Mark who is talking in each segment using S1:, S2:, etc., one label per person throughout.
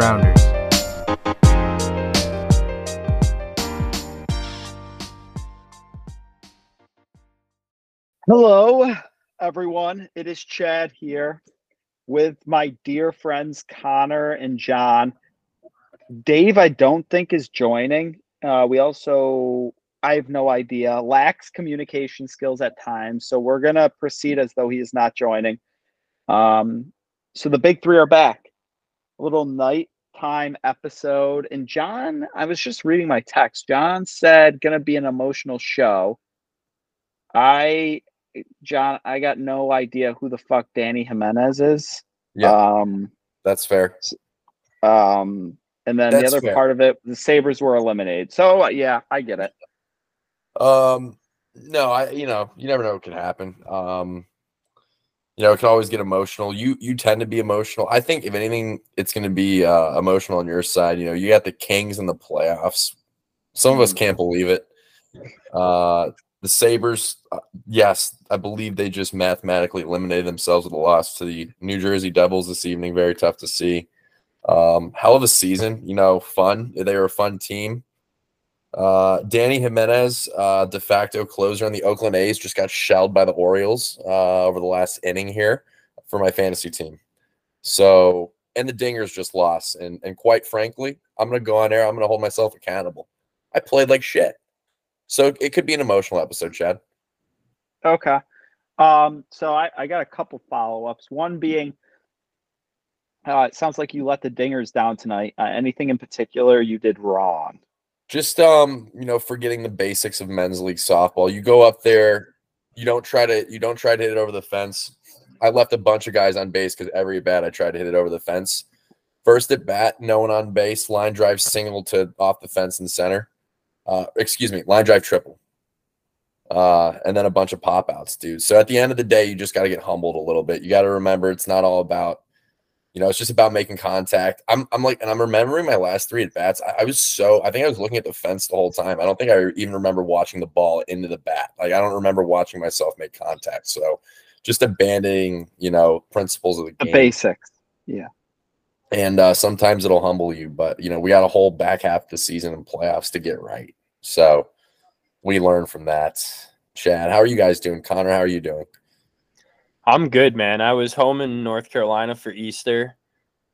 S1: Rounders.
S2: Hello, everyone. It is Chad here with my dear friends Connor and John. Dave, I don't think is joining. Uh, we also, I have no idea, lacks communication skills at times. So we're going to proceed as though he is not joining. Um, so the big three are back. A little nighttime episode. And John, I was just reading my text. John said, going to be an emotional show. I John, I got no idea who the fuck Dany Jimenez is.
S3: Yeah,
S2: Um,
S3: that's fair.
S2: um, and then
S3: That's
S2: the other
S3: fair.
S2: part of it, the Sabres were eliminated. So uh, yeah, I get it.
S3: Um, no, I you know you never know what can happen. Um, you know it can always get emotional. You you tend to be emotional. I think if anything, it's going to be uh, emotional on your side. You know, you got the Kings in the playoffs. Some of us can't believe it. Uh, the Sabres, uh, yes, I believe they just mathematically eliminated themselves with a loss to the New Jersey Devils this evening. Very tough to see. Um, hell of a season, you know, fun. They were a fun team. Uh, Dany Jimenez, uh, de facto closer on the Oakland A's, just got shelled by the Orioles uh, over the last inning here for my fantasy team. So, and the Dingers just lost. And and quite frankly, I'm gonna go on air. I'm gonna hold myself accountable. I played like shit. So it could be an emotional episode, Chad.
S2: Okay. Um, so I, I got a couple follow ups. One being, uh, it sounds like you let the Dingers down tonight. Uh, anything in particular you did wrong?
S3: Just um, you know, forgetting the basics of men's league softball. You go up there, you don't try to you don't try to hit it over the fence. I left a bunch of guys on base because every bat I tried to hit it over the fence. First at bat, no one on base, line drive single to off the fence in center. Uh, excuse me, line drive triple. Uh, and then a bunch of pop outs, dude. So at the end of the day, you just got to get humbled a little bit. You got to remember it's not all about, you know, it's just about making contact. I'm, I'm like, and I'm remembering my last three at bats. I, I was so, I think I was looking at the fence the whole time. I don't think I even remember watching the ball into the bat. Like, I don't remember watching myself make contact. So just abandoning, you know, principles of the
S2: The
S3: game.
S2: basics. Yeah.
S3: And uh, sometimes it'll humble you, but you know, we got a whole back half of the season and playoffs to get right. So we learn from that. Chad, how are you guys doing? Connor, how are you doing?
S4: I'm good, man. I was home in North Carolina for Easter.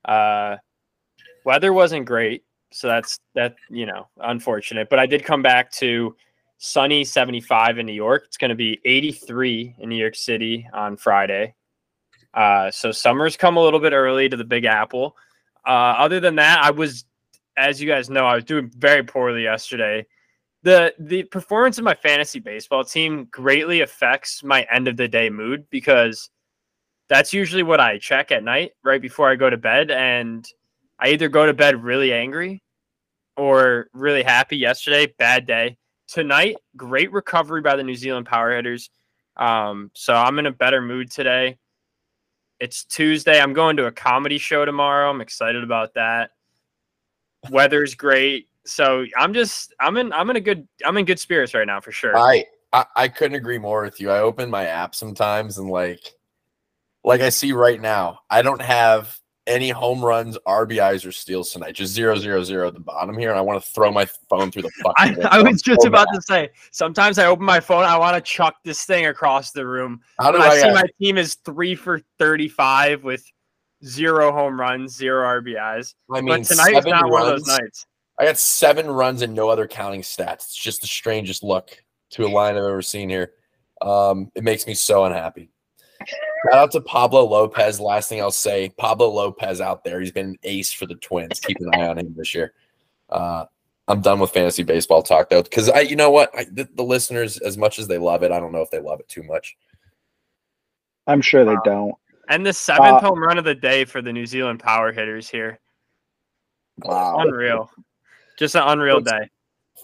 S4: Uh, weather wasn't great, so that's that you know unfortunate. But I did come back to sunny 75 in New York. It's going to be 83 in New York City on Friday. Uh, so summer's come a little bit early to the Big Apple. Uh, other than that, I was, as you guys know, I was doing very poorly yesterday. The the performance of my fantasy baseball team greatly affects my end of the day mood because that's usually what I check at night right before I go to bed. And I either go to bed really angry or really happy yesterday, bad day. Tonight, great recovery by the New Zealand power hitters. Um, so I'm in a better mood today. It's Tuesday. I'm going to a comedy show tomorrow. I'm excited about that. Weather's great. So I'm just I'm in I'm in a good I'm in good spirits right now for sure.
S3: I, I I couldn't agree more with you. I open my app sometimes and like like I see right now, I don't have any home runs, RBIs, or steals tonight. Just zero zero zero at the bottom here, and I want to throw my phone through the
S4: I,
S3: fucking.
S4: I
S3: window.
S4: was just
S3: So
S4: about
S3: bad.
S4: to say sometimes I open my phone, I want to chuck this thing across the room.
S3: How do
S4: I,
S3: I?
S4: see my team is three for 35 with zero home runs, zero RBIs.
S3: I mean,
S4: But tonight is not one of those nights.
S3: I got seven runs and no other counting stats. It's just the strangest look to a line I've ever seen here. Um, it makes me so unhappy. Shout out to Pablo Lopez. Last thing I'll say, Pablo Lopez out there. He's been an ace for the Twins. Keep an eye on him this year. Uh, I'm done with fantasy baseball talk though, because I, you know what, I, the, the listeners, as much as they love it, I don't know if they love it too much.
S2: I'm sure they don't.
S4: And the seventh
S2: Uh,
S4: home run of the day for the New Zealand power hitters here.
S2: Wow.
S4: Unreal. Just an unreal
S3: Folks-
S4: day.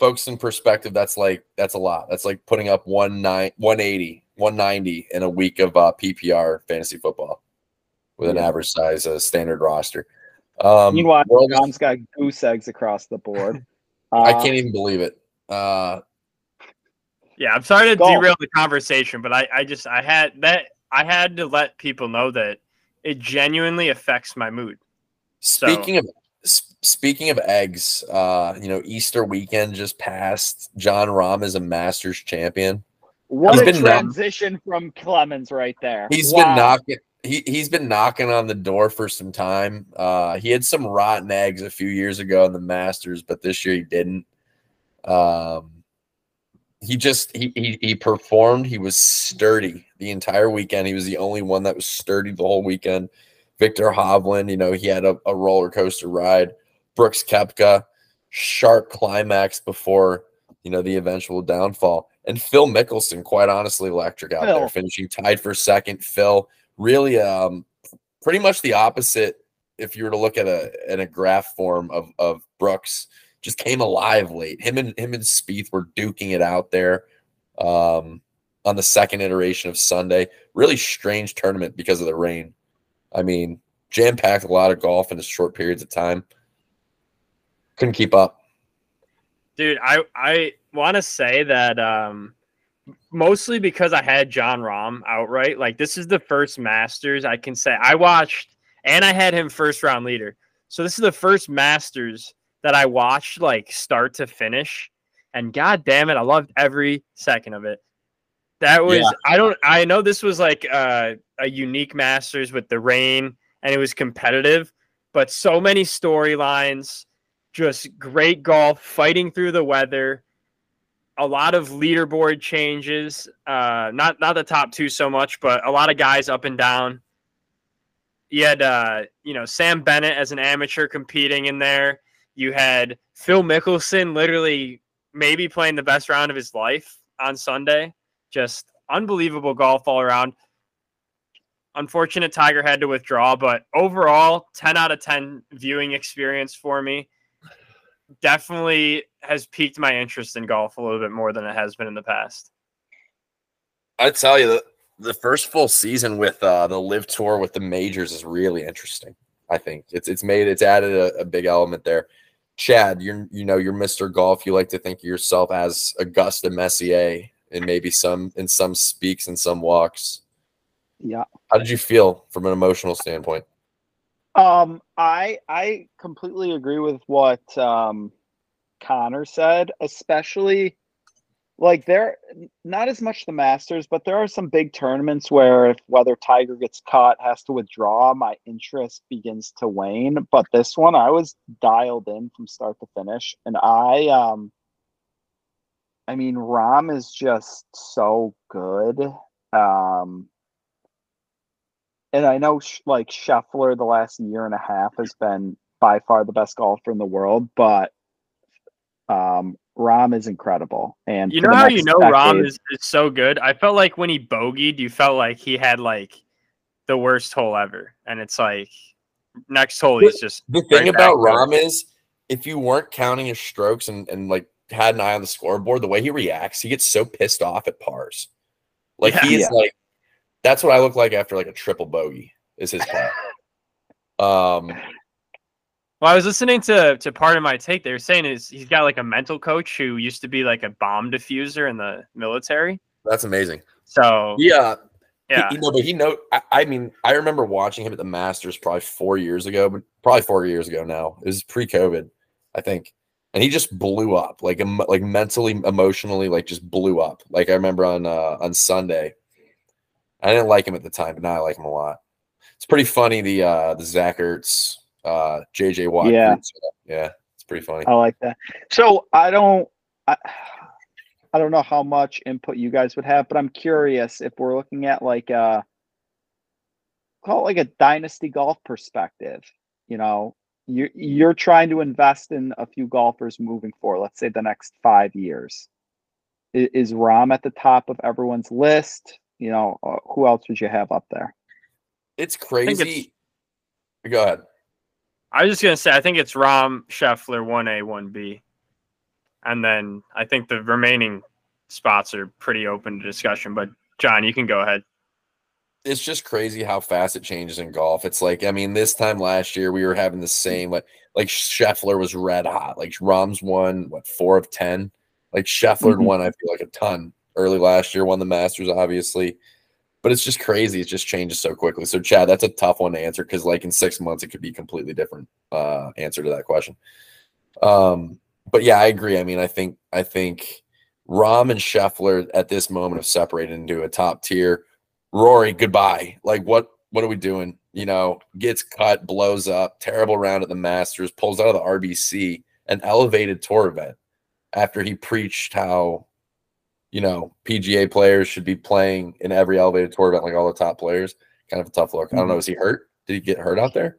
S3: Folks, in perspective, that's like that's a lot. That's like putting up one nine, 180, 190 in a week of uh, PPR fantasy football with an average size uh, standard roster. Um,
S2: Meanwhile,
S3: World
S2: John's got goose eggs across the board.
S3: I
S2: Uh,
S3: can't even believe it. Uh,
S4: Yeah, I'm sorry to
S2: Golf.
S4: derail the conversation, but I, I just I had that I had to let people know that it genuinely affects my mood.
S3: Speaking of s- speaking of eggs, uh, you know, Easter weekend just passed. Jon Rahm is a Masters champion.
S2: What
S3: He's
S2: a
S3: been knock-
S2: transition from Clemens right there.
S3: He's
S2: Wow.
S3: been knocking. He he's been knocking on the door for some time. Uh, he had some rotten eggs a few years ago in the Masters, but this year he didn't. Um, he just he he he performed. He was sturdy the entire weekend. He was the only one that was sturdy the whole weekend. Viktor Hovland, you know, he had a, a roller coaster ride. Brooks Koepka, sharp climax before you know the eventual downfall. And Phil Mickelson, quite honestly, electric out
S2: Phil.
S3: there, finishing tied for second. Phil, really, um, pretty much the opposite. If you were to look at a in a graph form of of Brooks, just came alive late. Him and him and Spieth were duking it out there um, on the second iteration of Sunday. Really strange tournament because of the rain. I mean, jam packed a lot of golf in a short periods of time. Couldn't keep up.
S4: Dude, I I want to say that um mostly because I had Jon Rahm outright. Like this is the first Masters I can say I watched and I had him first round leader. So this is the first Masters that I watched like start to finish and god damn it, I loved every second of it. That was
S3: Yeah.
S4: I don't I know this was like uh, a unique Masters with the rain and it was competitive, but so many storylines, just great golf, fighting through the weather, a lot of leaderboard changes. Uh, not not the top two so much, but a lot of guys up and down. You had uh, you know Sam Bennett as an amateur competing in there. You had Phil Mickelson literally maybe playing the best round of his life on Sunday. Just unbelievable golf all around. Unfortunate Tiger had to withdraw, but overall, 10 out of 10 viewing experience for me. Definitely has piqued my interest in golf a little bit more than it has been in the past.
S3: I tell you, the, the first full season with uh, the LIV tour with the majors is really interesting. I think it's it's made it's added a, a big element there. Chad, you're you know you're Mr. Golf. You like to think of yourself as Augusta Messier, and maybe some in some speaks and some walks.
S2: Yeah.
S3: How did you feel from an emotional standpoint?
S2: Um, I I completely agree with what um, Connor said, especially like there not as much the Masters, but there are some big tournaments where if whether Tiger gets caught, has to withdraw, my interest begins to wane. But this one, I was dialed in from start to finish, and I um, I mean, Rahm is just so good. Um, and I know sh- like Scheffler the last year and a half has been by far the best golfer in the world, but um Rahm is incredible. And
S4: You know how you
S2: next
S4: know
S2: Rahm
S4: is, is so good? I felt like when he bogeyed, you felt like he had like the worst hole ever. And it's like next hole he's just
S3: The thing about
S4: back.
S3: Rahm is if you weren't counting his strokes and, and like had an eye on the scoreboard, the way he reacts, he gets so pissed off at pars. Like he is
S2: Yeah.
S3: like that's what I look like after like a triple bogey is his play. um
S4: Well, I was listening to to Pardon My Take. They were saying is he's got like a mental coach who used to be like a bomb diffuser in the military.
S3: that's amazing.
S4: So
S3: Yeah.
S4: yeah,
S3: He, you know, but he know I, I mean, I remember watching him at the Masters probably four years ago, but probably four years ago now. It was pre-COVID, I think. And he just blew up, like em- like mentally, emotionally, like just blew up. Like I remember on uh, on Sunday, I didn't like him at the time, but now I like him a lot. It's pretty funny the uh the Zach Ertz, uh JJ Watt.
S2: Yeah.
S3: yeah, it's pretty funny.
S2: I like that. So I don't I, I don't know how much input you guys would have, but I'm curious if we're looking at like a call it like a dynasty golf perspective, you know, you you're trying to invest in a few golfers moving forward, let's say the next five years. Is Rahm at the top of everyone's list? You know, uh, who else would you have up there?
S3: It's
S4: think
S3: crazy. Go ahead.
S4: I was just gonna say I think it's Rahm Scheffler one A one B, and then I think the remaining spots are pretty open to discussion. But John, you can go ahead.
S3: it's just crazy how fast it changes in golf. It's like, I mean, this time last year we were having the same like like Scheffler was red hot. Like Rahm's won what four of ten. Like Scheffler
S2: Mhm.
S3: won, I feel like a ton early last year, won the Masters, obviously. but it's just crazy. It just changes so quickly. So, Chad, that's a tough one to answer because, like, in six months, it could be completely different uh, answer to that question. Um, but yeah, I agree. I mean, I think I think Rahm and Scheffler at this moment have separated into a top tier. Rory, goodbye. Like, what what are we doing? You know, gets cut, blows up, terrible round at the Masters, pulls out of the RBC, an elevated tour event after he preached how you know, PGA players should be playing in every elevated tour event like all the top players. Kind of a tough look. I don't know. Is he hurt? Did he get hurt out there?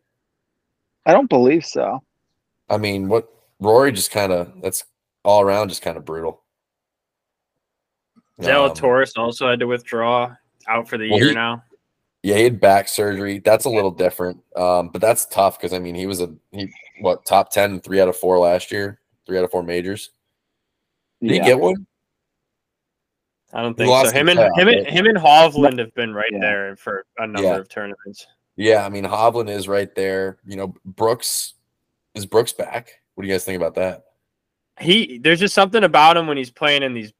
S2: I don't believe so.
S3: I mean, what Rory just kind of that's all around just kind of brutal.
S4: Zalatoris um, also had to withdraw out for the well, year
S3: he,
S4: now.
S3: Yeah, he had back surgery. That's a little different, um, but that's tough because I mean he was a he what top 10, three out of four last year, three out of four majors. Did yeah. he get one?
S4: I don't think so. Him and him and him and Hovland have been right yeah. there for a number yeah. of tournaments.
S3: Yeah, I mean Hovland is right there. You know, Brooks is Brooks back. What do you guys think about that?
S4: He there's just something about him when he's playing in these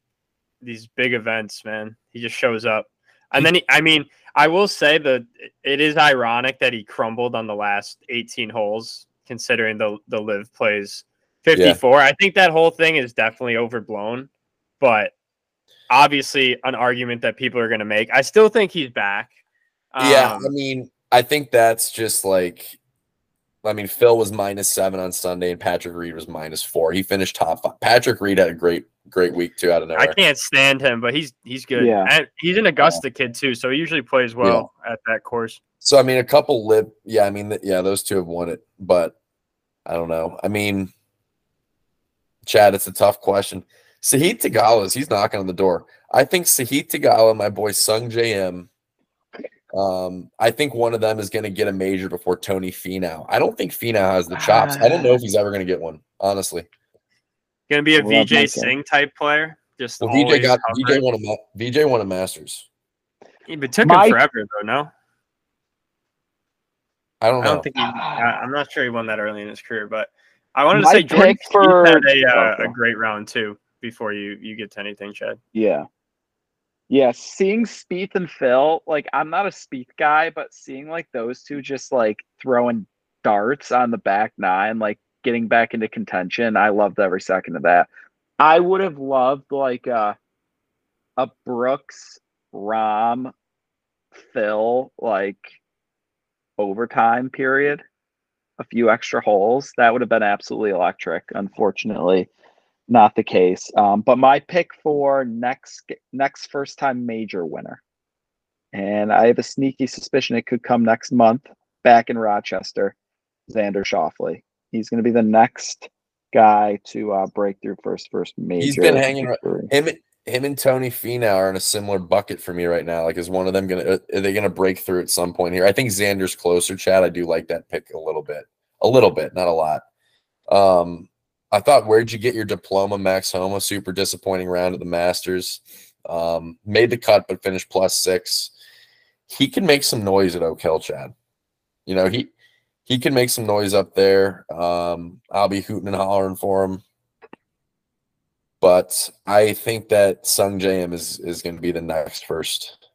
S4: these big events, man. He just shows up. And then he, I mean, I will say that it is ironic that he crumbled on the last 18 holes, considering the the LIV plays 54. Yeah. I think that whole thing is definitely overblown, but obviously an argument that people are going to make. I still think he's back.
S3: Um, yeah, I mean, I think that's just like, I mean, Phil was minus seven on Sunday, and Patrick Reed was minus four. He finished top five. Patrick Reed had a great, great week too out of nowhere.
S4: I can't stand him, but he's he's good. Yeah, and he's an Augusta yeah. kid too, so he usually plays well yeah. at that course.
S3: So I mean, a couple lip, yeah. I mean, yeah, those two have won it, but I don't know. I mean, Chad, it's a tough question. Sahith Theegala, he's knocking on the door. I think Sahith Theegala, my boy Sung Im, um, I think one of them is going to get a major before Tony Finau. I don't think Finau has the chops. I don't know if he's ever going to get one, honestly.
S4: Going to be a Vijay Singh type player. Just
S3: well, Vijay got Vijay won a Vijay won a Masters.
S4: Yeah, but took my, him forever though. No,
S3: I don't know.
S4: I don't think he, I'm not sure he won that early in his career, but I wanted to say Jordan for, had a, uh, a great round too before you you get to anything, Chad.
S2: Yeah. Yeah, seeing Spieth and Phil, like I'm not a Spieth guy, but seeing like those two just like throwing darts on the back nine, like getting back into contention, I loved every second of that. I would have loved like a a Brooks Rahm, Phil like overtime period, a few extra holes. That would have been absolutely electric. Unfortunately, not the case. Um, but my pick for next next first time major winner, and I have a sneaky suspicion it could come next month back in Rochester. Xander Schauffele. He's going to be the next guy to uh, break through first first major.
S3: He's been hanging him. Him and Tony Finau are in a similar bucket for me right now. Like, is one of them gonna are they gonna break through at some point here? I think Xander's closer. Chad, I do like that pick a little bit, a little bit, not a lot. Um, I thought, where'd you get your diploma, Max Homa? Super disappointing round at the Masters. Um, made the cut, but finished plus six. He can make some noise at Oak Hill, Chad. You know, he he can make some noise up there. Um, I'll be hooting and hollering for him. But I think that Sungjae Im is is going to be the next first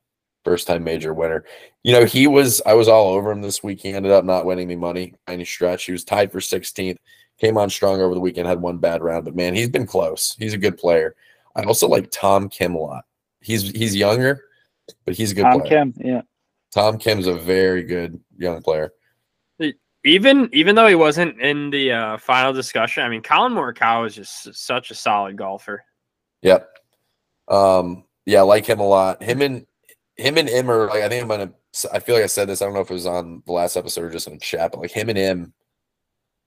S3: first time major winner. You know, he was I was all over him this week. He ended up not winning me money any stretch. He was tied for 16th. Came on strong over the weekend, had one bad round, but man, he's been close. He's a good player. I also like Tom Kim a lot. He's he's younger, but he's a good
S2: Tom
S3: player.
S2: Kim, yeah.
S3: Tom Kim's a very good young player.
S4: Even even though he wasn't in the uh, final discussion, I mean, Collin Morikawa is just such a solid golfer.
S3: Yep. Um, yeah, I like him a lot. Him and him and him are like I think I'm gonna. I feel like I said this. I don't know if it was on the last episode or just in a chat, but like him and him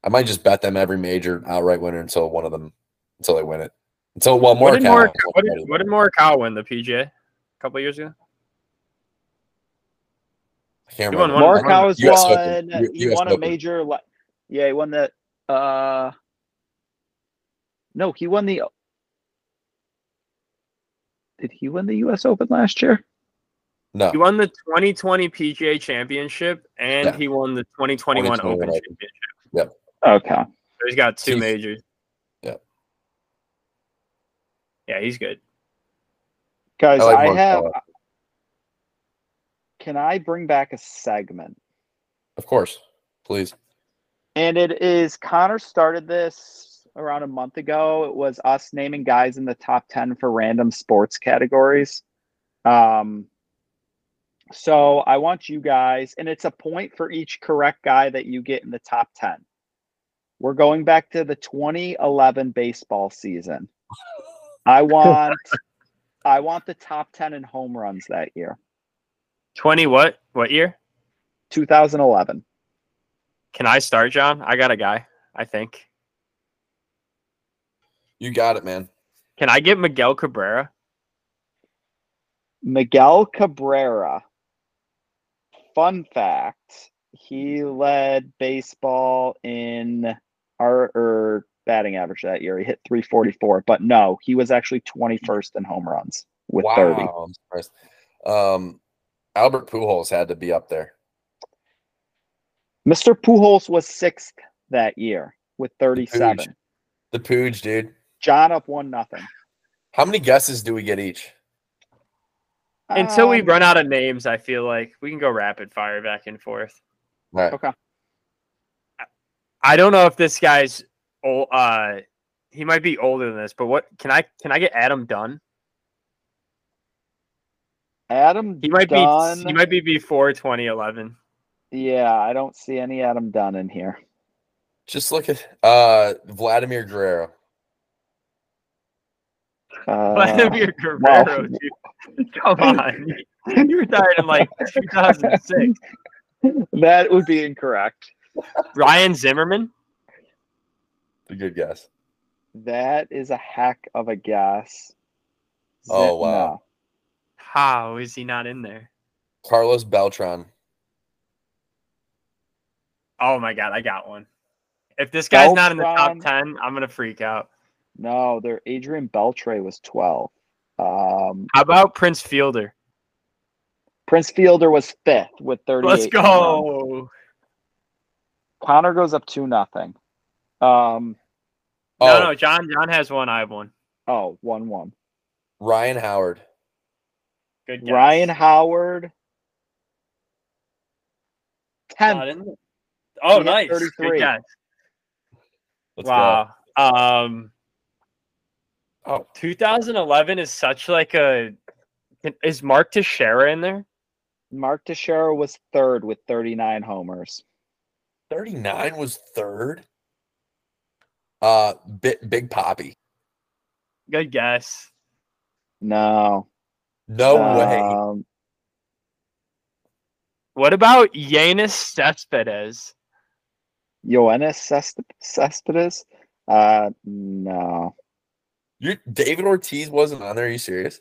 S3: I might just bet them every major outright winner until one of them until they win it. Until well, more. What did,
S4: Morikawa, what did, what did Morikawa win the PGA a couple years ago?
S3: I can't remember. Won
S2: Morikawa's won. he US won a major. Yeah, he won the. Uh, no, he won the. Did he win the U.S. Open last year?
S3: No.
S4: He won the 2020 PGA Championship and yeah. he won the 2021 Open Championship.
S3: Yep.
S2: Okay. So
S4: he's got two he's, majors.
S3: Yeah.
S4: Yeah, he's good.
S2: Guys, I, like I have can I bring back a segment?
S3: Of course, please.
S2: And it is Connor started this around a month ago. It was us naming guys in the top 10 for random sports categories. Um, so I want you guys, and it's a point for each correct guy that you get in the top 10. We're going back to the 2011 baseball season. I want I want the top 10 in home runs that year.
S4: 20 what? What year?
S2: 2011.
S4: Can I start, John? I got a guy, I think.
S3: You got it, man.
S4: Can I get Miguel Cabrera?
S2: Miguel Cabrera. Fun fact, he led baseball in our or batting average that year. He hit 344, but no, he was actually 21st in home runs with 30.
S3: Wow, I'm surprised. Um, Albert Pujols had to be up there.
S2: Mr. Pujols was sixth that year with 37.
S3: The Pooge, dude.
S2: John up one nothing.
S3: How many guesses do we get each?
S4: Until we
S2: Um,
S4: run out of names, I feel like we can go rapid fire back and forth.
S3: All right.
S2: Okay.
S4: I don't know if this guy's old. Uh, he might be older than this, but what can I can I get Adam Dunn?
S2: Adam
S4: He might
S2: Dunn.
S4: be he might be before 2011.
S2: Yeah, I don't see any Adam Dunn in here.
S3: Just look at uh Vladimir Guerrero.
S2: Uh,
S4: Vladimir Guerrero, dude. Come on, you retired in like 2006.
S2: that would be incorrect.
S4: Ryan Zimmerman.
S3: A good guess.
S2: That is a heck of a guess.
S3: Oh,
S2: Zip-
S3: wow.
S2: no.
S4: How is he not in there?
S3: Carlos Beltran.
S4: Oh my god, I got one. If this guy's not in the top 10, I'm gonna freak out.
S2: No, there Adrian Beltre was 12. Um,
S4: How about Prince Fielder?
S2: Prince Fielder was fifth with 38.
S4: Let's
S2: go. runs.
S4: Go.
S2: Connor goes up two nothing. Um,
S4: No,
S3: Oh,
S4: no, John. John has one. I have one.
S2: oh, one one.
S3: Ryan Howard.
S4: Good guess.
S2: Ryan Howard.
S4: Not
S2: 10th.
S4: in there. Oh,
S2: He
S4: nice.
S2: 33.
S4: Good guess.
S3: Let's
S4: wow. Um.
S3: Oh,
S4: 2011 is such like a. Is Mark Teixeira in there?
S2: Mark Teixeira was third with 39 homers.
S3: 39 was third. Uh big big Poppy.
S4: Good guess.
S2: No.
S3: No way.
S2: Um,
S4: What about Yoenis Cespedes?
S2: Yoenis Cesp- Cespedes? Uh, no.
S3: You David Ortiz wasn't on there. Are you serious?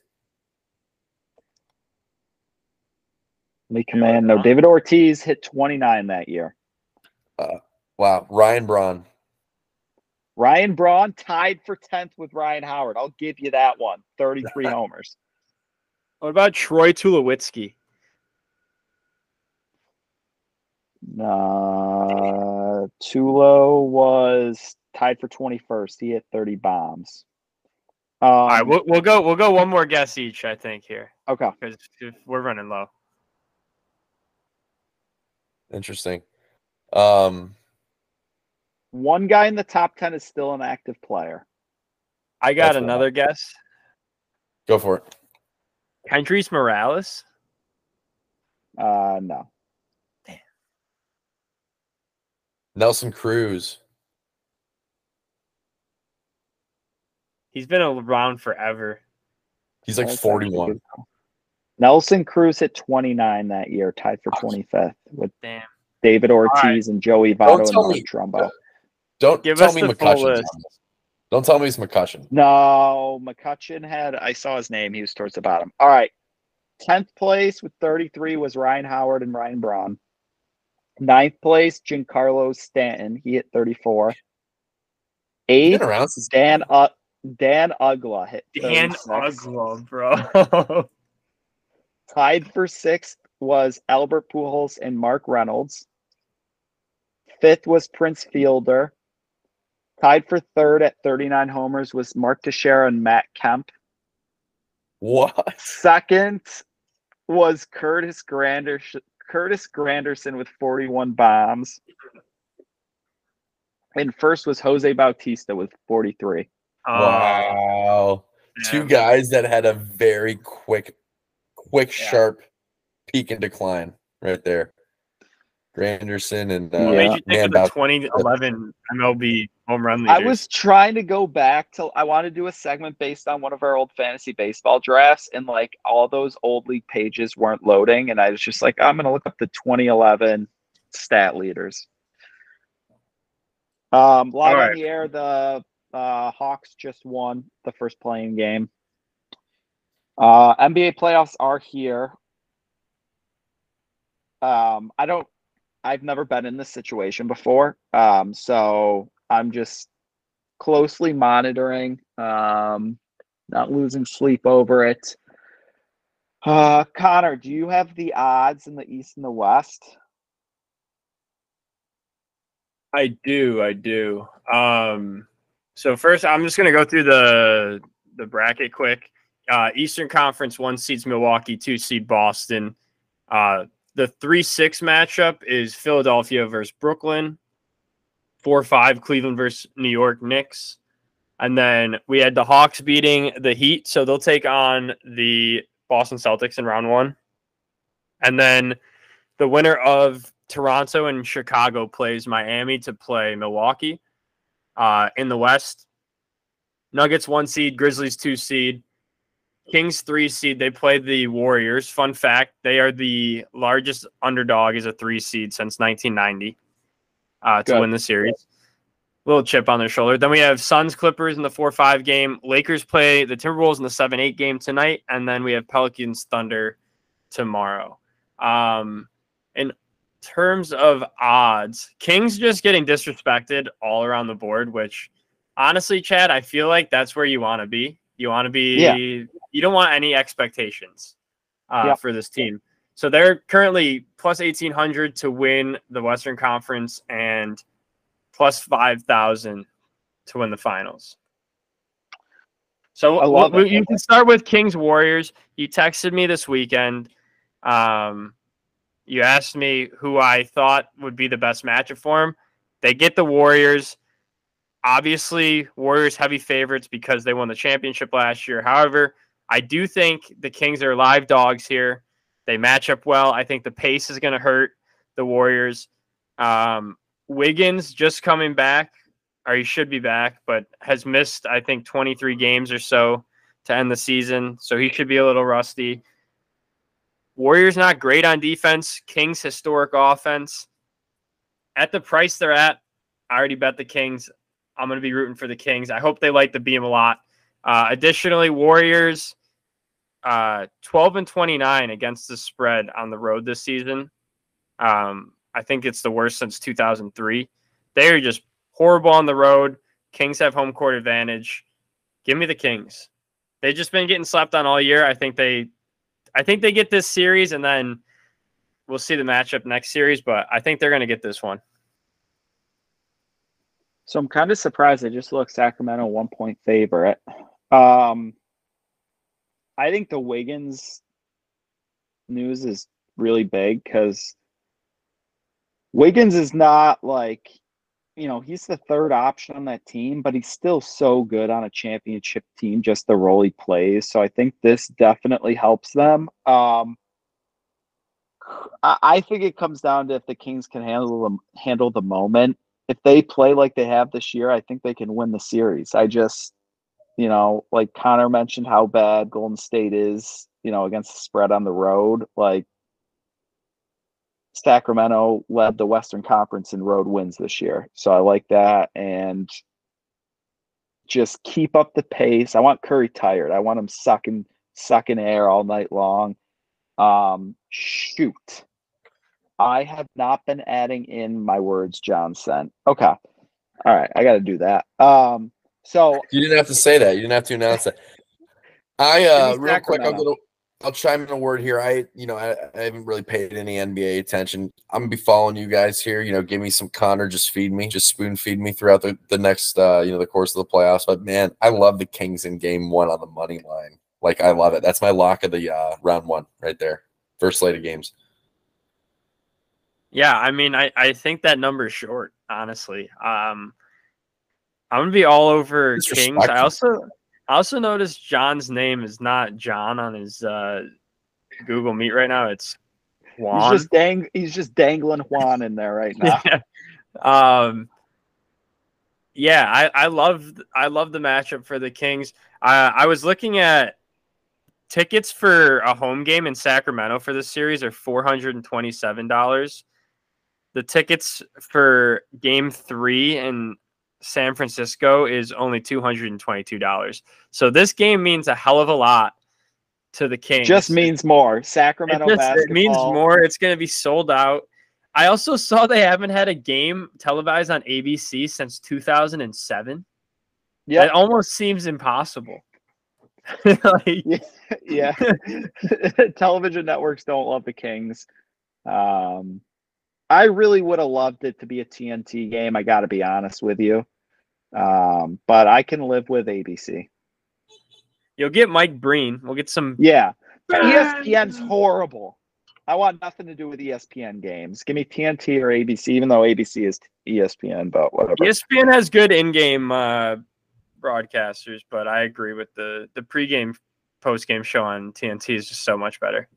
S2: Lee Command. No. David Ortiz hit 29 that year.
S3: Wow. Ryan Braun.
S2: Ryan Braun tied for 10th with Ryan Howard. I'll give you that one. 33 homers.
S4: What about Troy Tulowitzki?
S2: Uh, Tulo was tied for 21st. He hit 30 bombs. Um,
S4: All right, we'll, we'll go. We'll go one more guess each. I think here
S2: okay.
S4: because we're running low.
S3: Interesting. Um
S2: One guy in the top 10 is still an active player.
S4: I got
S3: That's wild.
S4: another guess.
S3: go for it.
S4: Kendrys Morales.
S2: Uh, no.
S3: Nelson Cruz.
S4: He's been around forever.
S3: He's like
S2: That's actually a
S3: 41.
S2: good call. Nelson Cruz hit 29 that year, tied for 25th with
S4: Damn.
S2: David Ortiz and Joey Votto and
S3: tell
S2: Mark
S3: me-
S2: Trumbo.
S3: Don't
S4: Give
S3: tell
S4: us
S3: me
S4: the full list.
S3: Don't tell me it's McCutcheon.
S2: No, McCutcheon had, I saw his name. He was towards the bottom. All right. 10th place with 33 was Ryan Howard and Ryan Braun. Ninth place, Giancarlo Stanton. He hit 34. Eighth,
S3: been around since
S2: Dan uh, Dan Uggla hit
S4: Dan
S2: 36.
S4: Uggla, bro.
S2: Tied for sixth was Albert Pujols and Mark Reynolds. Fifth was Prince Fielder. Tied for third at 39 homers was Mark Teixeira and Matt Kemp.
S3: what?
S2: Second was Curtis Granderson, Curtis Granderson with 41 bombs. And first was Jose Bautista with 43.
S4: Uh,
S3: wow. Two guys that had a very quick, quick,
S2: Yeah.
S3: sharp peak and decline right there. Granderson and uh,
S4: What made you think
S3: man,
S4: of the 2011 MLB home run
S2: I was trying to go back to I want to do a segment based on one of our old fantasy baseball drafts and like all those old league pages weren't loading and I was just like I'm going to look up the 2011 stat leaders. Um live
S4: All
S2: on the air the uh Hawks just won the first playing game. Uh NBA playoffs are here. Um I don't I've never been in this situation before. Um, so I'm just closely monitoring, um, not losing sleep over it. Uh, Connor, do you have the odds in the East and the West?
S4: I do, I do. Um, so first, I'm just gonna go through the the bracket quick. Uh, Eastern Conference one seeds Milwaukee, two seed Boston. Uh, the three six matchup is Philadelphia versus Brooklyn. Four five Cleveland versus New York Knicks, and then we had the Hawks beating the Heat, so they'll take on the Boston Celtics in round one, and then the winner of Toronto and Chicago plays Miami to play Milwaukee. Uh, in the West, Nuggets one seed, Grizzlies two seed, Kings three seed. They play the Warriors. Fun fact: they are the largest underdog as a three seed since 1990 uh, to
S2: Good.
S4: win the series. Little chip on their shoulder. Then we have Suns Clippers in the four five game. Lakers play the Timberwolves in the seven eight game tonight, and then we have Pelicans Thunder tomorrow. Um, in terms of odds, Kings just getting disrespected all around the board, which honestly, Chad, I feel like that's where you want to be. You want to be,
S2: Yeah.
S4: you don't want any expectations uh,
S2: Yep.
S4: for this team. So they're currently plus 1800 to win the Western Conference and plus 5000 to win the finals. So
S2: I love
S4: w-
S2: it.
S4: you can start with Kings Warriors. You texted me this weekend. Um, you asked me who I thought would be the best matchup for him. They get the Warriors. Obviously, Warriors heavy favorites because they won the championship last year. However, I do think the Kings are live dogs here. They match up well. I think the pace is going to hurt the Warriors. Um, Wiggins just coming back, or he should be back, but has missed, I think, 23 games or so to end the season. So he should be a little rusty. Warriors not great on defense. Kings historic offense. At the price they're at, I already bet the Kings. I'm going to be rooting for the Kings. I hope they like the beam a lot. Uh, additionally, Warriors uh, 12 and 29 against the spread on the road this season. Um, I think it's the worst since 2003. They are just horrible on the road. Kings have home court advantage. Give me the Kings. They've just been getting slapped on all year. I think they, I think they get this series, and then we'll see the matchup next series. But I think they're going to get this one.
S2: So I'm kind of surprised. I just looked Sacramento one point favorite. Um, I think the Wiggins news is really big because Wiggins is not like, you know, he's the third option on that team, but he's still so good on a championship team, just the role he plays. So I think this definitely helps them. Um, I, I think it comes down to if the Kings can handle them, handle the moment if they play like they have this year, I think they can win the series. I just, you know, like Connor mentioned how bad Golden State is, you know, against the spread on the road. Like Sacramento led the Western Conference in road wins this year. So I like that. And just keep up the pace. I want Curry tired. I want him sucking sucking air all night long. Um, shoot. I have not been adding in my words, John sent. Okay. All right. I got to do that. Um, so
S3: You didn't have to say that. You didn't have to announce that. I uh real quick, I'll to, I'll chime in a word here. I you know I, I haven't really paid any NBA attention. I'm gonna be following you guys here. You know, give me some Connor, just feed me, just spoon feed me throughout the, the next uh you know the course of the playoffs. But man, I love the Kings in game one on the money line. Like I love it. That's my lock of the uh round one right there. first slate of games.
S4: Yeah, I mean, I, I think that number's short, honestly. Um, I'm gonna be all over Kings. I also I also noticed John's name is not John on his uh, Google Meet right now. It's
S2: He's
S4: Juan.
S2: just dang. He's just dangling Juan in there right now.
S4: um, yeah, I I love I love the matchup for the Kings. Uh, I was looking at tickets for a home game in Sacramento for this series are four hundred and twenty seven dollars. The tickets for Game Three in San Francisco is only two hundred and twenty two dollars. So this game means a hell of a lot to the Kings.
S2: Just means more.
S4: It,
S2: Sacramento
S4: just-
S2: basketball.
S4: it means more. It's going to be sold out. I also saw they haven't had a game televised on ABC since 2007.
S2: Yeah,
S4: It almost seems impossible. like,
S2: yeah. Television networks don't love the Kings. Um, I really would have loved it to be a TNT game. I got to be honest with you. Um, but I can live with ABC.
S4: you'll get Mike Breen. We'll get some.
S2: Yeah, ESPN's horrible. I want nothing to do with ESPN games. Give me TNT or ABC, even though ABC is ESPN. But whatever.
S4: ESPN has good in-game uh, broadcasters, but I agree with the the pregame, postgame show on TNT is just so much better.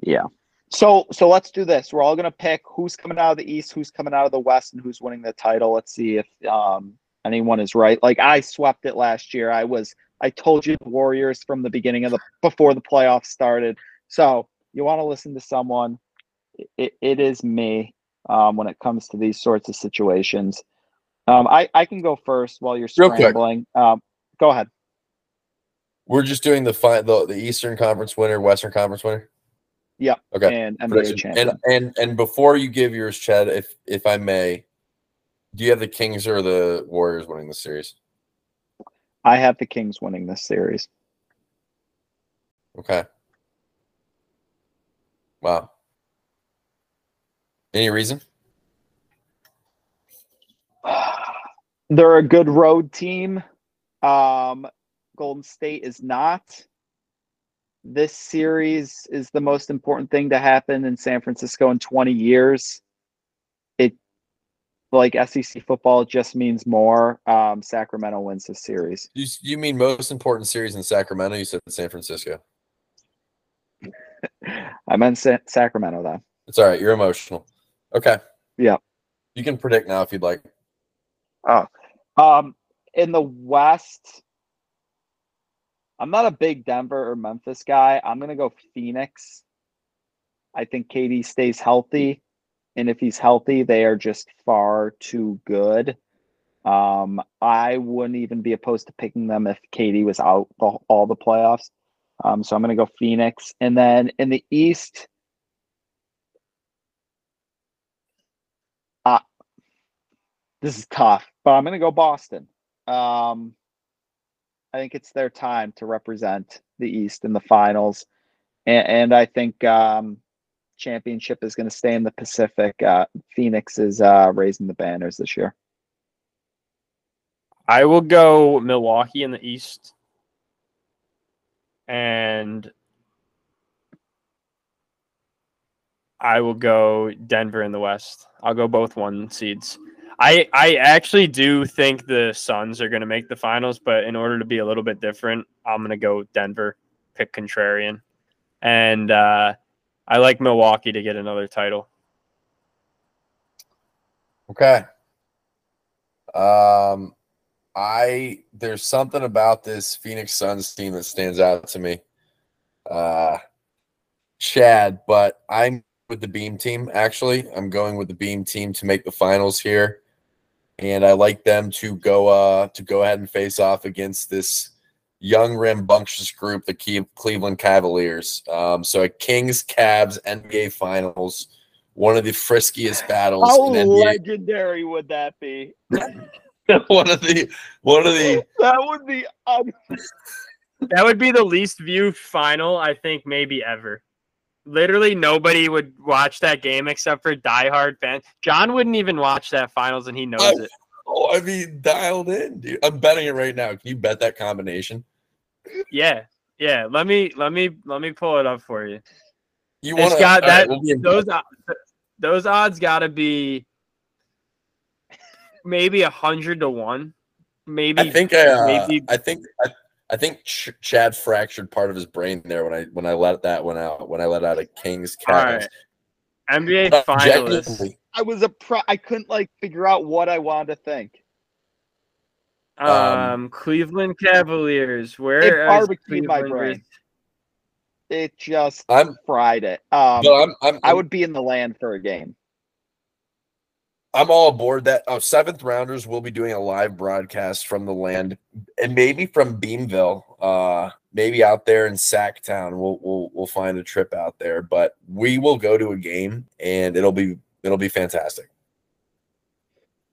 S2: Yeah. So so let's do this. We're all gonna pick who's coming out of the East, who's coming out of the West, and who's winning the title. Let's see if um anyone is right. Like I swept it last year. I was I told you the Warriors from the beginning of the before the playoffs started. So you want to listen to someone. It, it is me um, when it comes to these sorts of situations. Um, I, I can go first while you're scrambling. Um, go ahead.
S3: We're just doing the fi- the, the Eastern Conference winner, Western Conference winner.
S2: Yep.
S3: Okay.
S2: And NBA
S3: Prediction.
S2: champion.
S3: And and and before you give yours, Chad, if if I may, do you have the Kings or the Warriors winning the series?
S2: I have the Kings winning this series.
S3: Okay. Wow. Any reason?
S2: They're a good road team. Um, Golden State is not. This series is the most important thing to happen in San Francisco in 20 years. It, like SEC football, just means more. Um, Sacramento wins this series.
S3: You you mean most important series in Sacramento? You said San Francisco.
S2: I meant Sa- Sacramento, though.
S3: It's all right. You're emotional. Okay.
S2: Yeah.
S3: You can predict now if you'd like.
S2: Oh, um, in the West, I'm not a big Denver or Memphis guy. I'm gonna go Phoenix. I think KD stays healthy, and if he's healthy, they are just far too good. Um, I wouldn't even be opposed to picking them if KD was out the, all the playoffs. Um, so I'm gonna go Phoenix, and then in the East, uh, this is tough, but I'm gonna go Boston. Um, I think it's their time to represent the East in the finals, and, and I think um, championship is going to stay in the Pacific. Uh, Phoenix is uh, raising the banners this year.
S4: I will go Milwaukee in the East. And I will go Denver in the West. I'll go both one seeds. I I actually do think the Suns are going to make the finals, but in order to be a little bit different, I'm going to go Denver, pick contrarian. And uh, I like Milwaukee to get another title.
S3: Okay. Um, I there's something about this Phoenix Suns team that stands out to me. Uh, Chad, but I'm with the Beam team. Actually, I'm going with the Beam team to make the finals here, and I like them to go uh to go ahead and face off against this young rambunctious group, the Cleveland Cavaliers. Um, so a Kings Cavs NBA Finals, one of the friskiest battles
S2: How
S3: in NBA.
S2: legendary would that be?
S3: one of the one of the
S2: That would be um,
S4: That would be the least viewed final, I think, maybe ever. Literally nobody would watch that game except for diehard fans. John wouldn't even watch that finals, and he knows
S3: Oh.
S4: it.
S3: oh I mean dialed in, dude. I'm betting it right now. Can you bet that combination?
S4: Yeah, yeah. Let me let me let me pull it up for you.
S3: You want
S4: got that-
S3: we'll
S4: those those odds got to be maybe a hundred to one. Maybe
S3: I think I, uh,
S4: maybe-
S3: I think I, I think Ch- Chad fractured part of his brain there when I when I let that one out when I let out a Kings
S4: All
S3: Cavs.
S4: right. NBA
S3: Uh,
S4: finalists.
S2: I was a pro. I couldn't like figure out what I wanted to think.
S3: Um,
S4: Um, Cleveland Cavaliers. Where
S2: It
S4: is
S2: barbecued my brain.
S4: versus-
S2: It just
S3: I'm
S2: fried it. Um,
S3: no, I'm, I'm
S2: I would be in the land for a game.
S3: I'm all aboard that. Oh, seventh rounders will be doing a live broadcast from the land, and maybe from Beamville, uh, maybe out there in Sacktown. We'll we'll we'll find a trip out there, but we will go to a game, and it'll be it'll be fantastic.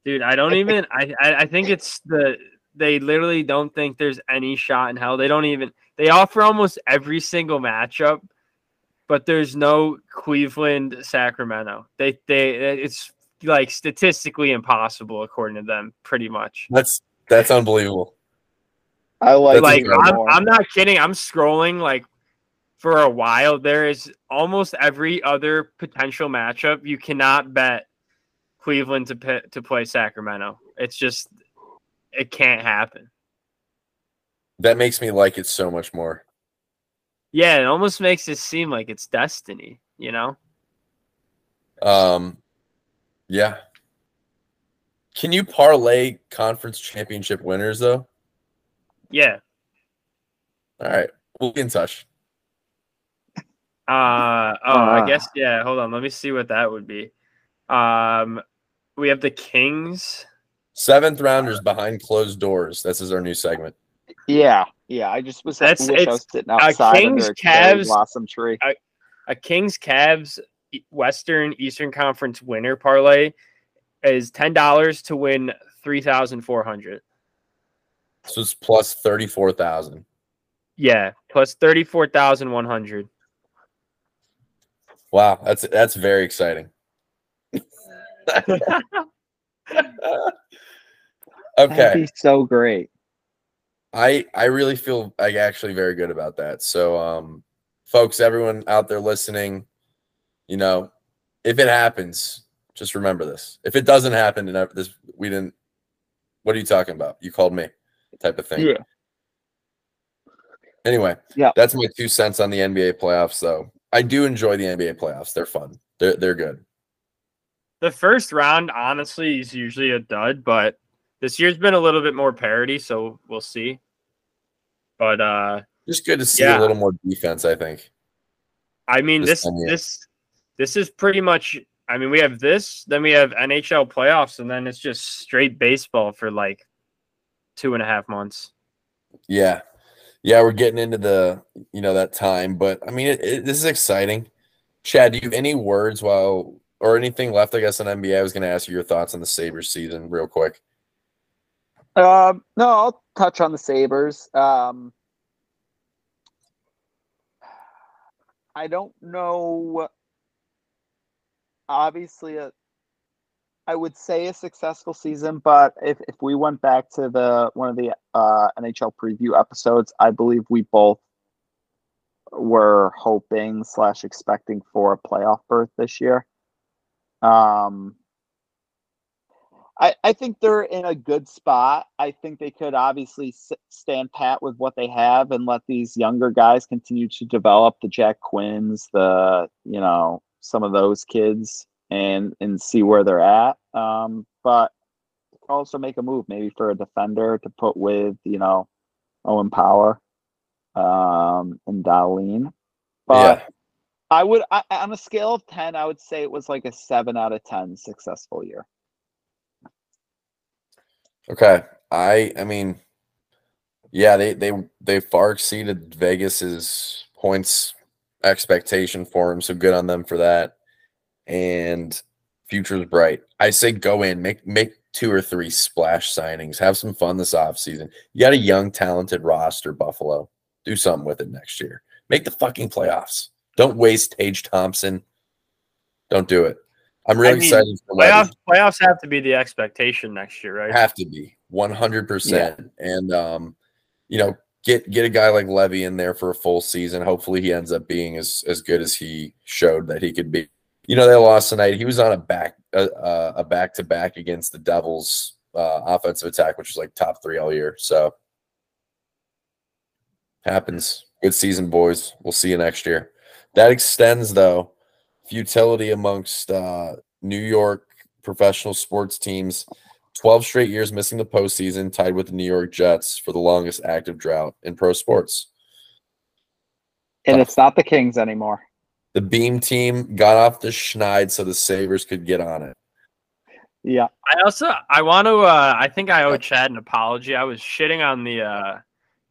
S4: Dude, I don't even. I, I I think it's the they literally don't think there's any shot in hell. They don't even. They offer almost every single matchup, but there's no Cleveland Sacramento. They they it's like statistically impossible according to them, pretty much.
S3: That's that's unbelievable.
S2: I like,
S4: like. I'm. I'm not kidding. I'm scrolling like for a while. There is almost every other potential matchup. You cannot bet Cleveland to pit, to play Sacramento. It's just it can't happen.
S3: That makes me like it so much more.
S4: Yeah, it almost makes it seem like it's destiny. You know?
S3: Um, yeah. Can you parlay conference championship winners though?
S4: Yeah.
S3: All right, we'll be in touch.
S4: Uh oh, I
S2: Ah.
S4: guess yeah. Hold on, let me see what that would be. Um, we have the Kings.
S3: Seventh rounders behind closed doors. This is our new segment.
S2: yeah, yeah. I just was.
S4: That's-
S2: wish I
S4: it's-
S2: was sitting outside
S4: Kings,
S2: under a cherry
S4: Cavs-
S2: blossom tree.
S4: a Kings Cavs Western Eastern Conference winner parlay is ten dollars to win three thousand four hundred.
S3: So it's plus thirty four thousand.
S4: Yeah, plus thirty four thousand one hundred.
S3: Wow, that's that's very exciting.
S2: That'd
S3: okay,
S2: be so great.
S3: I I really feel like actually very good about that. So, um, folks, everyone out there listening, you know, if it happens, just remember this. If it doesn't happen, and this we didn't. What are you talking about? You called me, type of thing.
S2: Yeah.
S3: Anyway,
S2: Yeah.
S3: that's my two cents on the NBA playoffs. Though I do enjoy the NBA playoffs; they're fun. They're they're good.
S4: the first round, honestly, is usually a dud, but this year's been a little bit more parity, so we'll see. But uh
S3: Just good to see
S4: Yeah.
S3: a little more defense. I think.
S4: I mean
S3: This
S4: this
S3: time, yeah.
S4: This this is pretty much I mean we have this, then we have NHL playoffs, and then it's just straight baseball for like two and a half months.
S3: Yeah, yeah, we're getting into the you know that time, but I mean, it, it, this is exciting. Chad, do you have any words while or anything left? I guess on NBA. I was going to ask you your thoughts on the Sabres season real quick.
S2: Um, no, I'll touch on the Sabres. Um, I don't know. Obviously, a, I would say a successful season, but if, if we went back to the one of the uh, NHL preview episodes, I believe we both were hoping slash expecting for a playoff berth this year. Um, I, I think they're in a good spot. I think they could obviously stand pat with what they have and let these younger guys continue to develop the Jack Quinns, the you know some of those kids, and and see where they're at. Um, but also make a move maybe for a defender to put with you know Owen Power, um, and Dahlin. But
S3: yeah,
S2: I would I, on a scale of ten, I would say it was like a seven out of ten successful year.
S3: okay. I I mean, yeah, they they they far exceeded Vegas's points expectation for him. So good on them for that. And future's bright. I say go in, make make two or three splash signings, have some fun this offseason. You got a young, talented roster, Buffalo. Do something with it next year. Make the fucking playoffs. Don't waste Tage Thompson. Don't do it. I'm really
S4: I mean,
S3: excited for
S4: Playoffs playoffs have to be the expectation next year, right?
S3: Have to be 100%. And um, you know, get get a guy like Levi in there for a full season. Hopefully, he ends up being as as good as he showed that he could be. You know, they lost tonight. He was on a back a, a back to back against the Devils uh, offensive attack, which was like top three all year. So happens. Good season, boys. We'll see you next year. That extends though futility amongst uh, New York professional sports teams. 12 straight years missing the postseason, tied with the New York Jets for the longest active drought in pro sports.
S2: And it's not the Kings anymore.
S3: The Beam team got off the schneid so the Sabres could get on it.
S2: Yeah.
S4: I also I want to uh I think I owe Chad an apology. I was shitting on the uh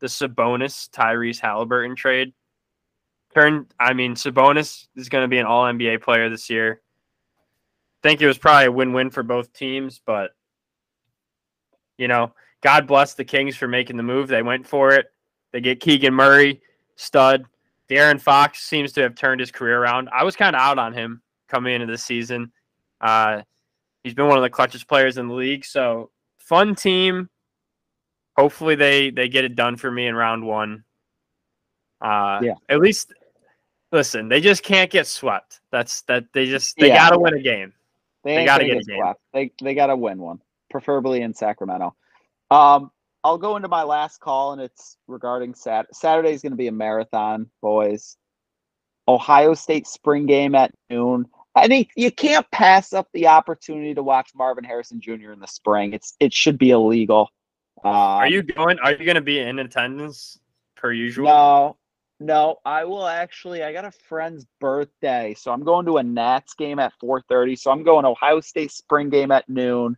S4: the Sabonis Tyrese Halliburton trade. Turn I mean Sabonis is going to be an all NBA player this year. Think it was probably a win-win for both teams, but you know, God bless the Kings for making the move. They went for it. They get Keegan Murray, stud. De'Aaron Fox seems to have turned his career around. I was kind of out on him coming into this season. Uh, he's been one of the clutchest players in the league. So fun team. Hopefully they they get it done for me in round one. Uh,
S2: Yeah.
S4: At least, listen, they just can't get swept. That's that they just they
S2: Yeah.
S4: got to win a game.
S2: They,
S4: They gotta get a game.
S2: swept. They they gotta win one, preferably in Sacramento. Um, I'll go into my last call, and it's regarding Sat. Saturday is going to be a marathon, boys. Ohio State spring game at noon. I think you can't pass up the opportunity to watch Marvin Harrison Jr. in the spring. It's it should be illegal. Um,
S4: Are you going? Are you going to be in attendance per usual?
S2: No, no. I will actually. I got a friend's birthday, so I'm going to a Nats game at 4:30. So I'm going Ohio State spring game at noon,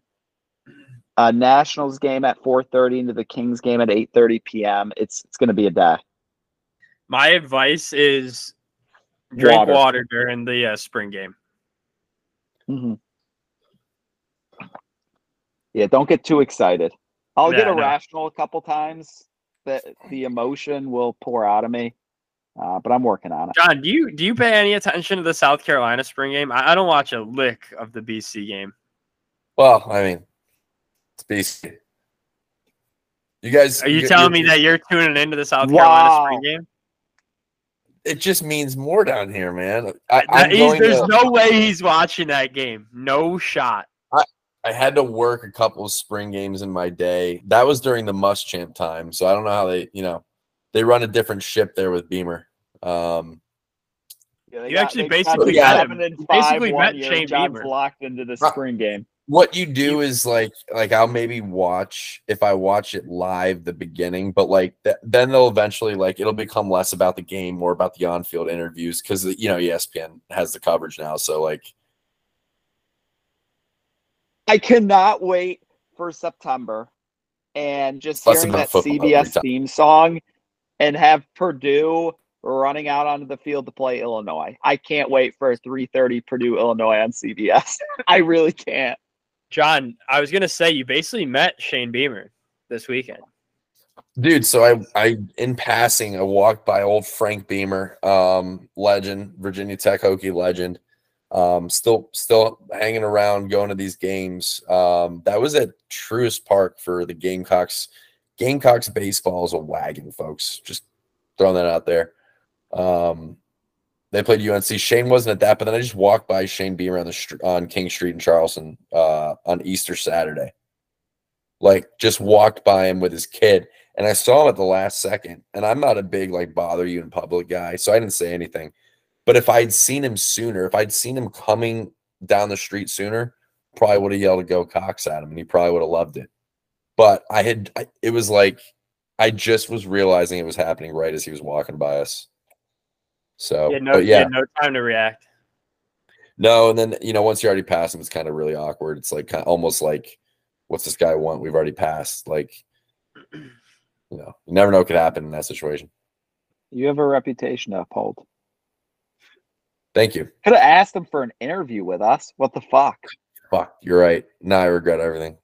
S2: uh, Nationals game at 4:30 into the Kings game at 8:30 p.m. It's it's going to be a day.
S4: My advice is drink
S2: Water.
S4: water, during the uh, spring game.
S2: Mhm. Yeah, don't get too excited. I'll get
S4: Yeah, no.
S2: irrational a couple times. The the emotion will pour out of me, uh, but I'm working on it.
S4: John, do you do you pay any attention to the South Carolina spring game? I, I don't watch a lick of the BC game.
S3: Well, I mean, it's BC. You guys,
S4: Are you
S3: you-
S4: telling me that you're tuning into the South Carolina spring game?
S3: it just means more down here, man? I, I'm going
S4: there's
S3: to-
S4: no way he's watching that game. No shot.
S3: I I had to work a couple of spring games in my day. That was during the must champ time, so I don't know how they, you know, they run a different ship there with Beamer. Um,
S2: Yeah, they
S4: You actually basically
S3: met
S2: seven
S4: him.
S2: and
S4: You
S2: five
S4: basically met
S2: year.
S4: Shane
S2: John's
S4: Beamer.
S2: locked into the spring game.
S3: What you do is like, like I'll maybe watch if I watch it live the beginning, but like th- then they'll eventually like it'll become less about the game, more about the on-field interviews because you know ESPN has the coverage now. So like,
S2: I cannot wait for September and just hearing that CBS theme song and have Purdue running out onto the field to play Illinois. I can't wait for 3:30 Purdue Illinois on CBS. I really can't.
S4: John, I was gonna say you basically met Shane Beamer this weekend.
S3: Dude, so I I in passing I walked by old Frank Beamer, um, legend, Virginia Tech Hokie legend. Um, still still hanging around, going to these games. Um, that was at Truist Park for the Gamecocks. Gamecocks baseball is a wagon, folks. Just throwing that out there. Um, they played UNC. Shane wasn't at that, but then I just walked by Shane Beamer on the str- on King Street in Charleston uh, on Easter Saturday. Like just walked by him with his kid and I saw him at the last second. And I'm not a big like bother you in public guy, so I didn't say anything. But if I'd seen him sooner, if I'd seen him coming down the street sooner, probably would have yelled a go Cox at him, and he probably would have loved it. But I had, I, it was like I just was realizing it was happening right as he was walking by us. So,
S4: You had no,
S3: but
S4: you
S3: yeah,
S4: had no time to react.
S3: no, and then you know once you already passed him, it's kind of really awkward. It's like kind almost like, what's this guy want? We've already passed. Like, you know, you never know what could happen in that situation.
S2: You have a reputation to uphold.
S3: Thank you.
S2: Could have asked him for an interview with us. What the fuck?
S3: Fuck, you're right. Now I regret everything.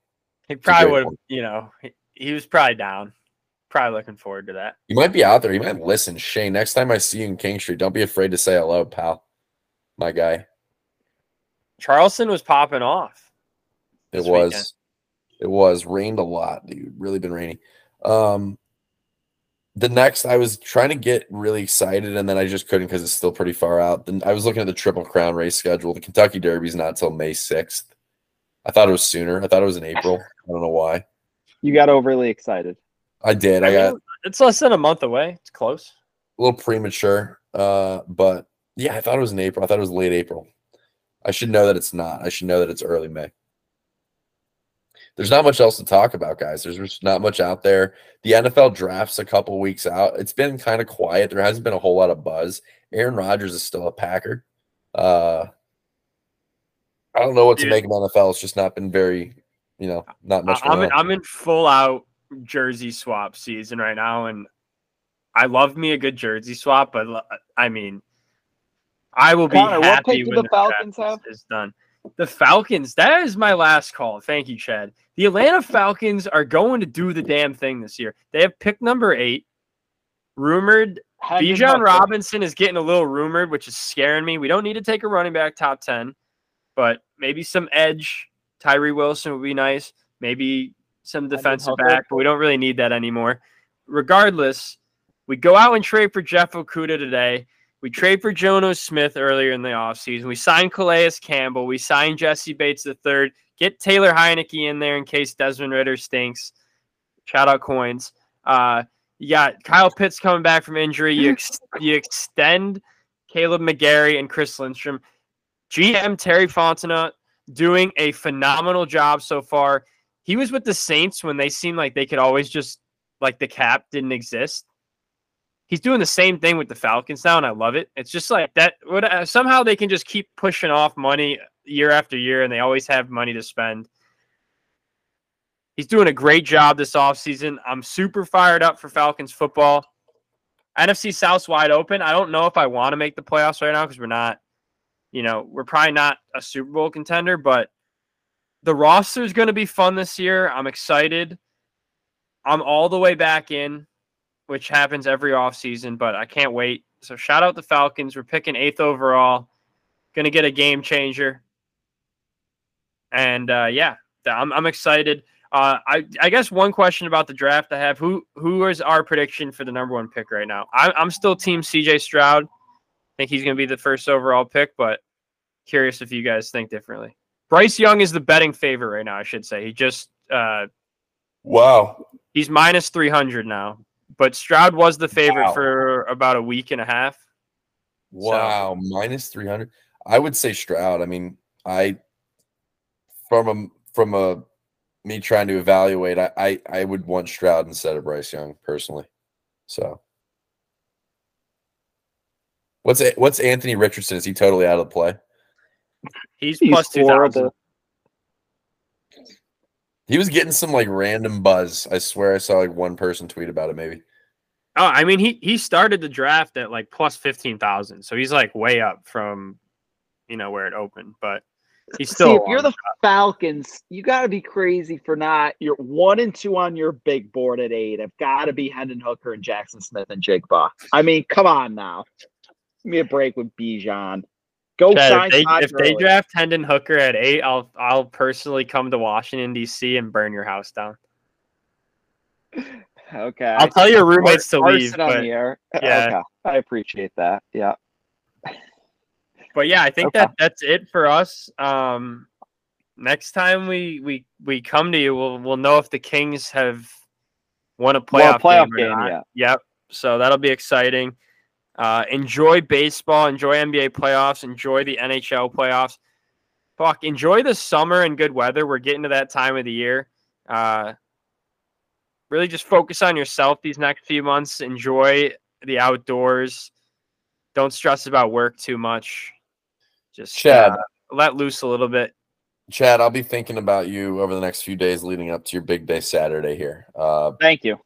S4: He probably would have, you know, he, he was probably down. Probably looking forward to that.
S3: You might be out there. You might listen. Shane, next time I see you in King Street, don't be afraid to say hello, pal. My guy.
S4: Charleston was popping off.
S3: It was.
S4: weekend.
S3: It was rained a lot, dude. Really been rainy. Um, the next, I was trying to get really excited, and then I just couldn't because it's still pretty far out. Then I was looking at the Triple Crown race schedule. The Kentucky Derby's not until May sixth. I thought it was sooner. I thought it was in April. I don't know why.
S2: You got overly excited.
S3: I did. I,
S4: I
S3: got
S4: mean, it's less than a month away. It's close.
S3: a little premature. Uh, but yeah, I thought it was in April. I thought it was late April. I should know that it's not. I should know that it's early May. There's not much else to talk about, guys. There's just not much out there. The NFL drafts a couple weeks out. It's been kind of quiet. There hasn't been a whole lot of buzz. Aaron Rodgers is still a Packer. Uh, I don't know what to
S4: Dude.
S3: make of NFL. It's just not been very, you know, not much.
S4: I'm in. I'm in full out jersey swap season right now, and I love me a good jersey swap, but I mean, I will be
S2: Connor,
S4: happy when
S2: the
S4: the
S2: Falcons have?
S4: is done. The Falcons. That is my last call. Thank you, Chad. The Atlanta Falcons are going to do the damn thing this year. They have pick number eight. Rumored Bijan Robinson is getting a little rumored, which is scaring me. We don't need to take a running back top 10, but maybe some edge. Tyree Wilson would be nice. Maybe some defensive back, but we don't really need that anymore. Regardless, we go out and trade for Jeff Okudah today. We trade for Jonnu Smith earlier in the offseason. We signed Calais Campbell. We signed Jessie Bates the third. Get Taylor Heinicke in there in case Desmond Ridder stinks. Shout out coins. Uh, you got Kyle Pitts coming back from injury. You ex- you extend Kaleb McGary and Chris Lindstrom. GM Terry Fontenot doing a phenomenal job so far. He was with the Saints when they seemed like they could always just like the cap didn't exist. He's doing the same thing with the Falcons now, and I love it. It's just like that. What uh, somehow they can just keep pushing off money year after year, and they always have money to spend. He's doing a great job this offseason. I'm super fired up for Falcons football. NFC South's wide open. I don't know if I want to make the playoffs right now because we're not, you know, we're probably not a Super Bowl contender, but the roster is going to be fun this year. I'm excited. I'm all the way back in, which happens every offseason, but I can't wait. So shout out the Falcons. We're picking eighth overall. Going to get a game changer. And uh, yeah, I'm, I'm excited. Uh, I, I guess one question about the draft I have who who is our prediction for the number one pick right now? I, I'm still team CJ Stroud. I think he's going to be the first overall pick, but curious if you guys think differently. Bryce Young is the betting favorite right now. I should say he just uh,
S3: Wow.
S4: he's minus three hundred now, but Stroud was the favorite
S3: Wow.
S4: for about a week and a half.
S3: Wow, minus 300. I would say Stroud. I mean, I from a from a me trying to evaluate, I I, I would want Stroud instead of Bryce Young personally. So What's what's Anthony Richardson? Is he totally out of the play?
S4: He's,
S2: He's
S4: plus two thousand.
S3: He was getting some like random buzz. I swear I saw like one person tweet about it maybe.
S4: Oh, I mean he he started the draft at like plus fifteen thousand, so he's like way up from, you know, where it opened. But he's still.
S2: See, if you're
S4: long
S2: the Falcons, you got to be crazy for not. You're one and two on your big board at eight. I've got to be Hendon Hooker and Jaxon Smith-Njigba. I mean, come on now. Give me a break with Bijan. Go
S4: Chad,
S2: sign
S4: if they,
S2: Todd
S4: if they draft Hendon Hooker at eight, I'll I'll personally come to Washington D.C. and burn your house down.
S2: Okay.
S4: I'll tell your roommates to
S2: Arson
S4: leave,
S2: on
S4: but
S2: the air.
S4: yeah.
S2: Okay. I appreciate that. Yeah.
S4: but yeah, I think
S2: Okay.
S4: that that's it for us. Um, next time we we we come to you, we'll we'll know if the Kings have won a
S2: Won
S4: playoff,
S2: a playoff
S4: game,
S2: game, yeah.
S4: Yep. So that'll be exciting. Uh, enjoy baseball. Enjoy NBA playoffs. Enjoy the NHL playoffs. Fuck. Enjoy the summer and good weather. We're getting to that time of the year. Uh, really, just focus on yourself these next few months. Enjoy the outdoors. Don't stress about work too much. Just
S3: Chad.
S4: uh, let loose a little bit.
S3: Chad, I'll be thinking about you over the next few days leading up to your big day Saturday here. Uh,
S2: Thank you.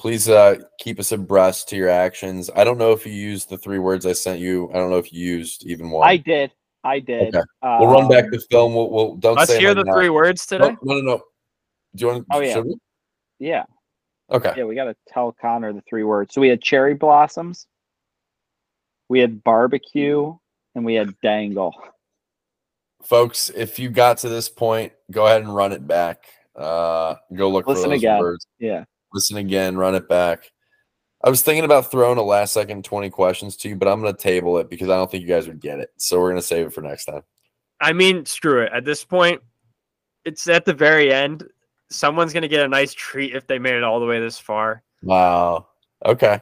S3: Please uh, keep us abreast to your actions. I don't know if you used the three words I sent you. I don't know if you used even one.
S2: I did. I did.
S3: Okay. we'll run back
S2: Um,
S3: the film. We'll, we'll don't
S4: Let's
S3: say
S4: hear the
S3: now.
S4: three words
S3: No,
S4: today.
S3: no, no, no. Do you want?
S2: Oh, yeah.
S3: we?
S2: Yeah.
S3: Okay.
S2: Yeah, we got to tell Connor the three words. So we had cherry blossoms, we had barbecue, and we had dangle.
S3: folks if you got to this point go ahead and run it back uh go look
S2: Listen
S3: for those
S2: again.
S3: words
S2: Yeah.
S3: Listen again run it back I was thinking about throwing a last second 20 questions to you, but I'm going to table it because I don't think you guys would get it. So we're going to save it for next time.
S4: I mean, screw it. At this point, it's at the very end. Someone's gonna get a nice treat if they made it all the way this far.
S3: Wow. Okay.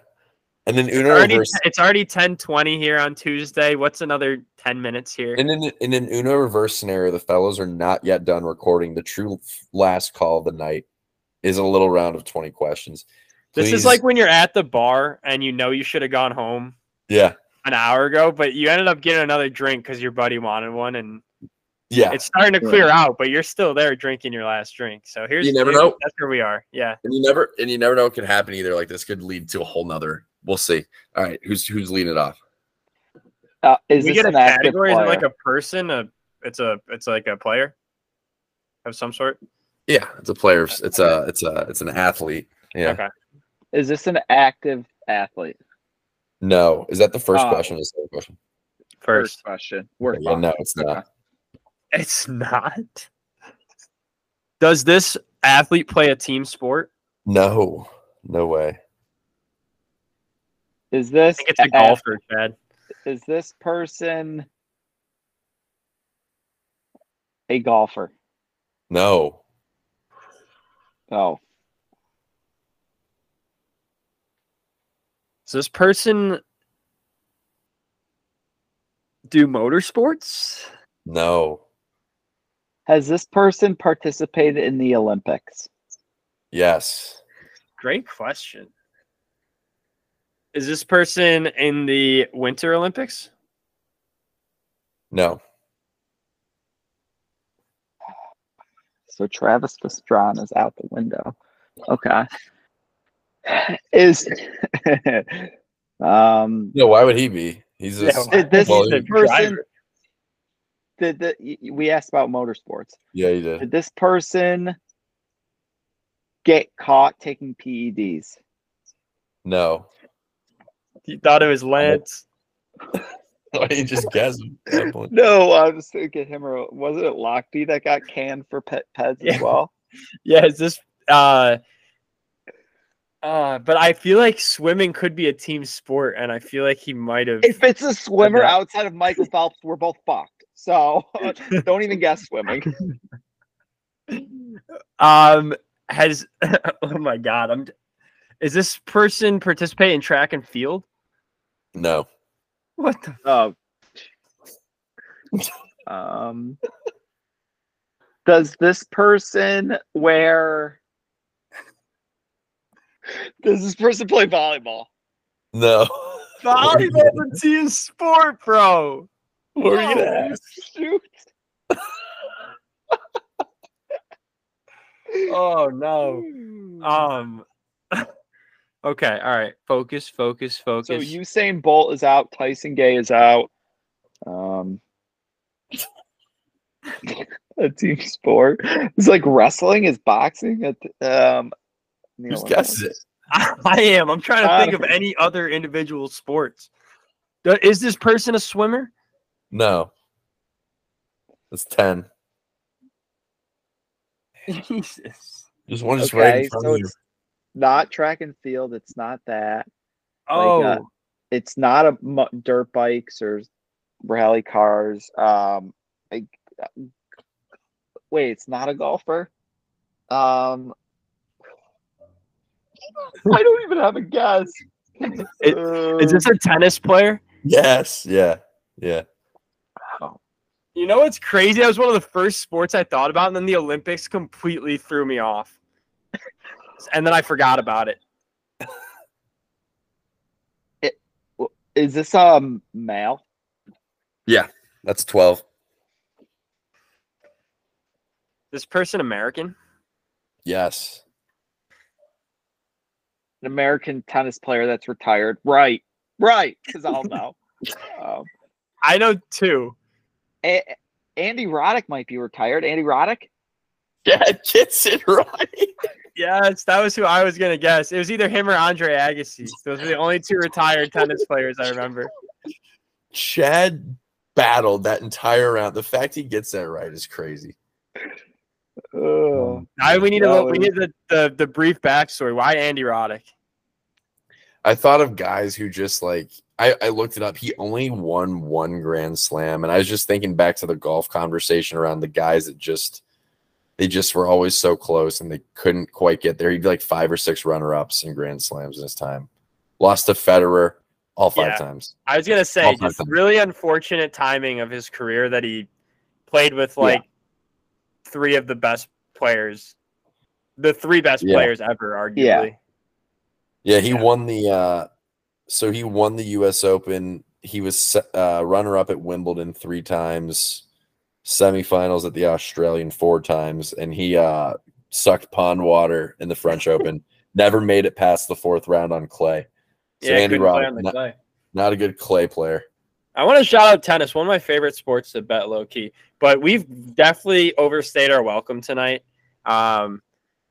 S3: And then Uno
S4: Already,
S3: reverse.
S4: it's already 10:20 here on Tuesday. What's another 10 minutes here?
S3: And in, in an Uno reverse scenario, the fellows are not yet done recording. The true last call of the night is a little round of 20 questions.
S4: This is like when you're at the bar and you know you should have gone home
S3: yeah,
S4: an hour ago, but you ended up getting another drink because your buddy wanted one, and
S3: yeah.
S4: it's starting to clear out, but you're still there drinking your last drink. So here's
S3: You never
S4: here's-
S3: know.
S4: That's where we are. Yeah.
S3: And you never and you never know what could happen either. Like this could lead to a whole nother. We'll see. All right, who's who's leading it off?
S2: Uh, is
S4: we
S2: this
S4: get a
S2: an active
S4: category? Is it like a person? A it's a it's like a player of some sort.
S3: Yeah, it's a player. It's a it's a it's an athlete. Yeah.
S4: Okay.
S2: Is this an active athlete?
S3: No, is that the first
S2: Oh.
S3: question or the second question?
S4: First,
S2: question. We're
S3: Yeah, no, it's not.
S4: it's not. Does this athlete play a team sport?
S3: No, no way.
S2: Is
S4: I
S2: this
S4: think it's a
S2: a-
S4: golfer, Chad.
S2: Is this person a golfer?
S3: No,
S2: Oh,
S4: Does this person do motorsports?
S3: no.
S2: has this person participated in the Olympics?
S3: Yes.
S4: Great question. Is this person in the Winter Olympics?
S3: No.
S2: So Travis Pastrana is out the window. Okay. Is um
S3: No, why would he be? He's
S4: Yeah,
S3: just
S2: did this
S3: well,
S4: He's the
S2: person
S4: driver.
S2: did the y- y- we asked about motorsports.
S3: yeah, he did.
S2: Did this person get caught taking PEDs?
S3: No.
S4: You thought it was Lance?
S3: Why didn't you just guess at that point?
S2: No, I was thinking him or wasn't it Lochte that got canned for pet peds
S4: Yeah.
S2: as well?
S4: Yeah, is this uh uh but I feel like swimming could be a team sport and I feel like he might have
S2: If it's a swimmer
S4: that.
S2: outside of Michael Phelps, we're both fucked. So don't even guess swimming.
S4: um has oh my god, I'm is this person participate in track and field?
S3: No.
S4: What the
S2: Oh. um. Does this person wear? Does this person play volleyball?
S3: No.
S4: volleyball's a team sport, bro?
S3: What were you gonna
S2: Oh,
S3: ask?
S2: Shoot.
S4: Oh no. Um Okay, all right. Focus, focus, focus.
S2: So Usain Bolt is out. Tyson Gay is out. Um, a team sport. It's like wrestling is boxing. At the- um, in
S3: Who's guesses it?
S4: I am. I'm trying to think of
S2: Uh,
S4: any other individual sports. Is this person a swimmer?
S3: No. That's ten.
S4: Jesus.
S3: Just one just right in front
S2: so
S3: of you.
S2: It's not track and field. It's not that.
S4: Oh,
S2: uh, It's not a dirt bikes or rally cars. Um, I, wait, it's not a golfer. Um, I don't even have a guess.
S4: Is this a tennis player?
S3: Yes. Yeah. Yeah.
S4: You know what's crazy? That was one of the first sports I thought about, and then the Olympics completely threw me off. And then I forgot about it.
S2: Is this um male?
S3: Yeah, that's twelve.
S4: This person American?
S3: Yes.
S2: An American tennis player that's retired? Right, right. Because I'll know. um,
S4: I know two.
S2: A- Andy Roddick might be retired. Andy Roddick.
S3: Yeah, gets it right.
S4: Yes, that was who I was gonna guess. It was either him or Andre Agassi. Those were the only two retired tennis players I remember.
S3: Chad battled that entire round. The fact he gets that right is crazy.
S2: Oh.
S4: I we need a little, we need the, the the brief backstory. Why Andy Roddick?
S3: I thought of guys who just like I, I looked it up. He only won one Grand Slam, and I was just thinking back to the golf conversation around the guys that just they just were always so close and they couldn't quite get there. He'd be like five or six runner ups in Grand Slams in his time. Lost to Federer all five
S4: Yeah.
S3: times.
S4: I was gonna say just
S3: times.
S4: really unfortunate timing of his career that he played with
S2: Yeah.
S4: like three of the best players, the three best
S3: Yeah.
S4: players ever, arguably.
S2: Yeah.
S3: Yeah, he
S4: Yeah.
S3: won the uh so he won the US Open. He was uh runner up at Wimbledon 3 times, semifinals at the Australian 4 times and he uh sucked pond water in the French Open. Never made it past the fourth round on clay. So
S4: Yeah,
S3: Andy
S4: couldn't play
S3: Roddick,
S4: on the
S3: not,
S4: clay.
S3: not a good clay player.
S4: I want to shout out tennis, one of my favorite sports to bet low key. But we've definitely overstayed our welcome tonight. Um,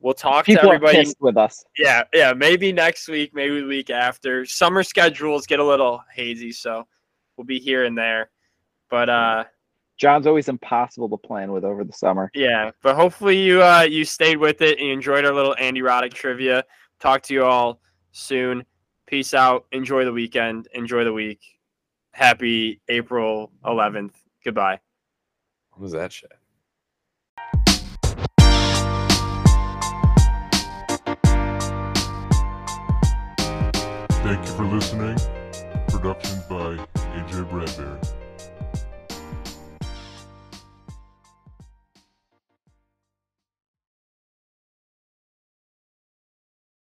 S4: we'll talk to
S2: People are
S4: everybody.
S2: pissed with us.
S4: Yeah, yeah, maybe next week, maybe the week after. Summer schedules get a little hazy, so we'll be here and there. But uh,
S2: John's always impossible to plan with over the summer.
S4: yeah, but hopefully you uh you stayed with it and you enjoyed our little Andy Roddick trivia. Talk to you all soon. Peace out. Enjoy the weekend. Enjoy the week. Happy April 11th. Goodbye.
S3: What was that shit?
S5: Thank you for listening. Production by AJ Bradbury.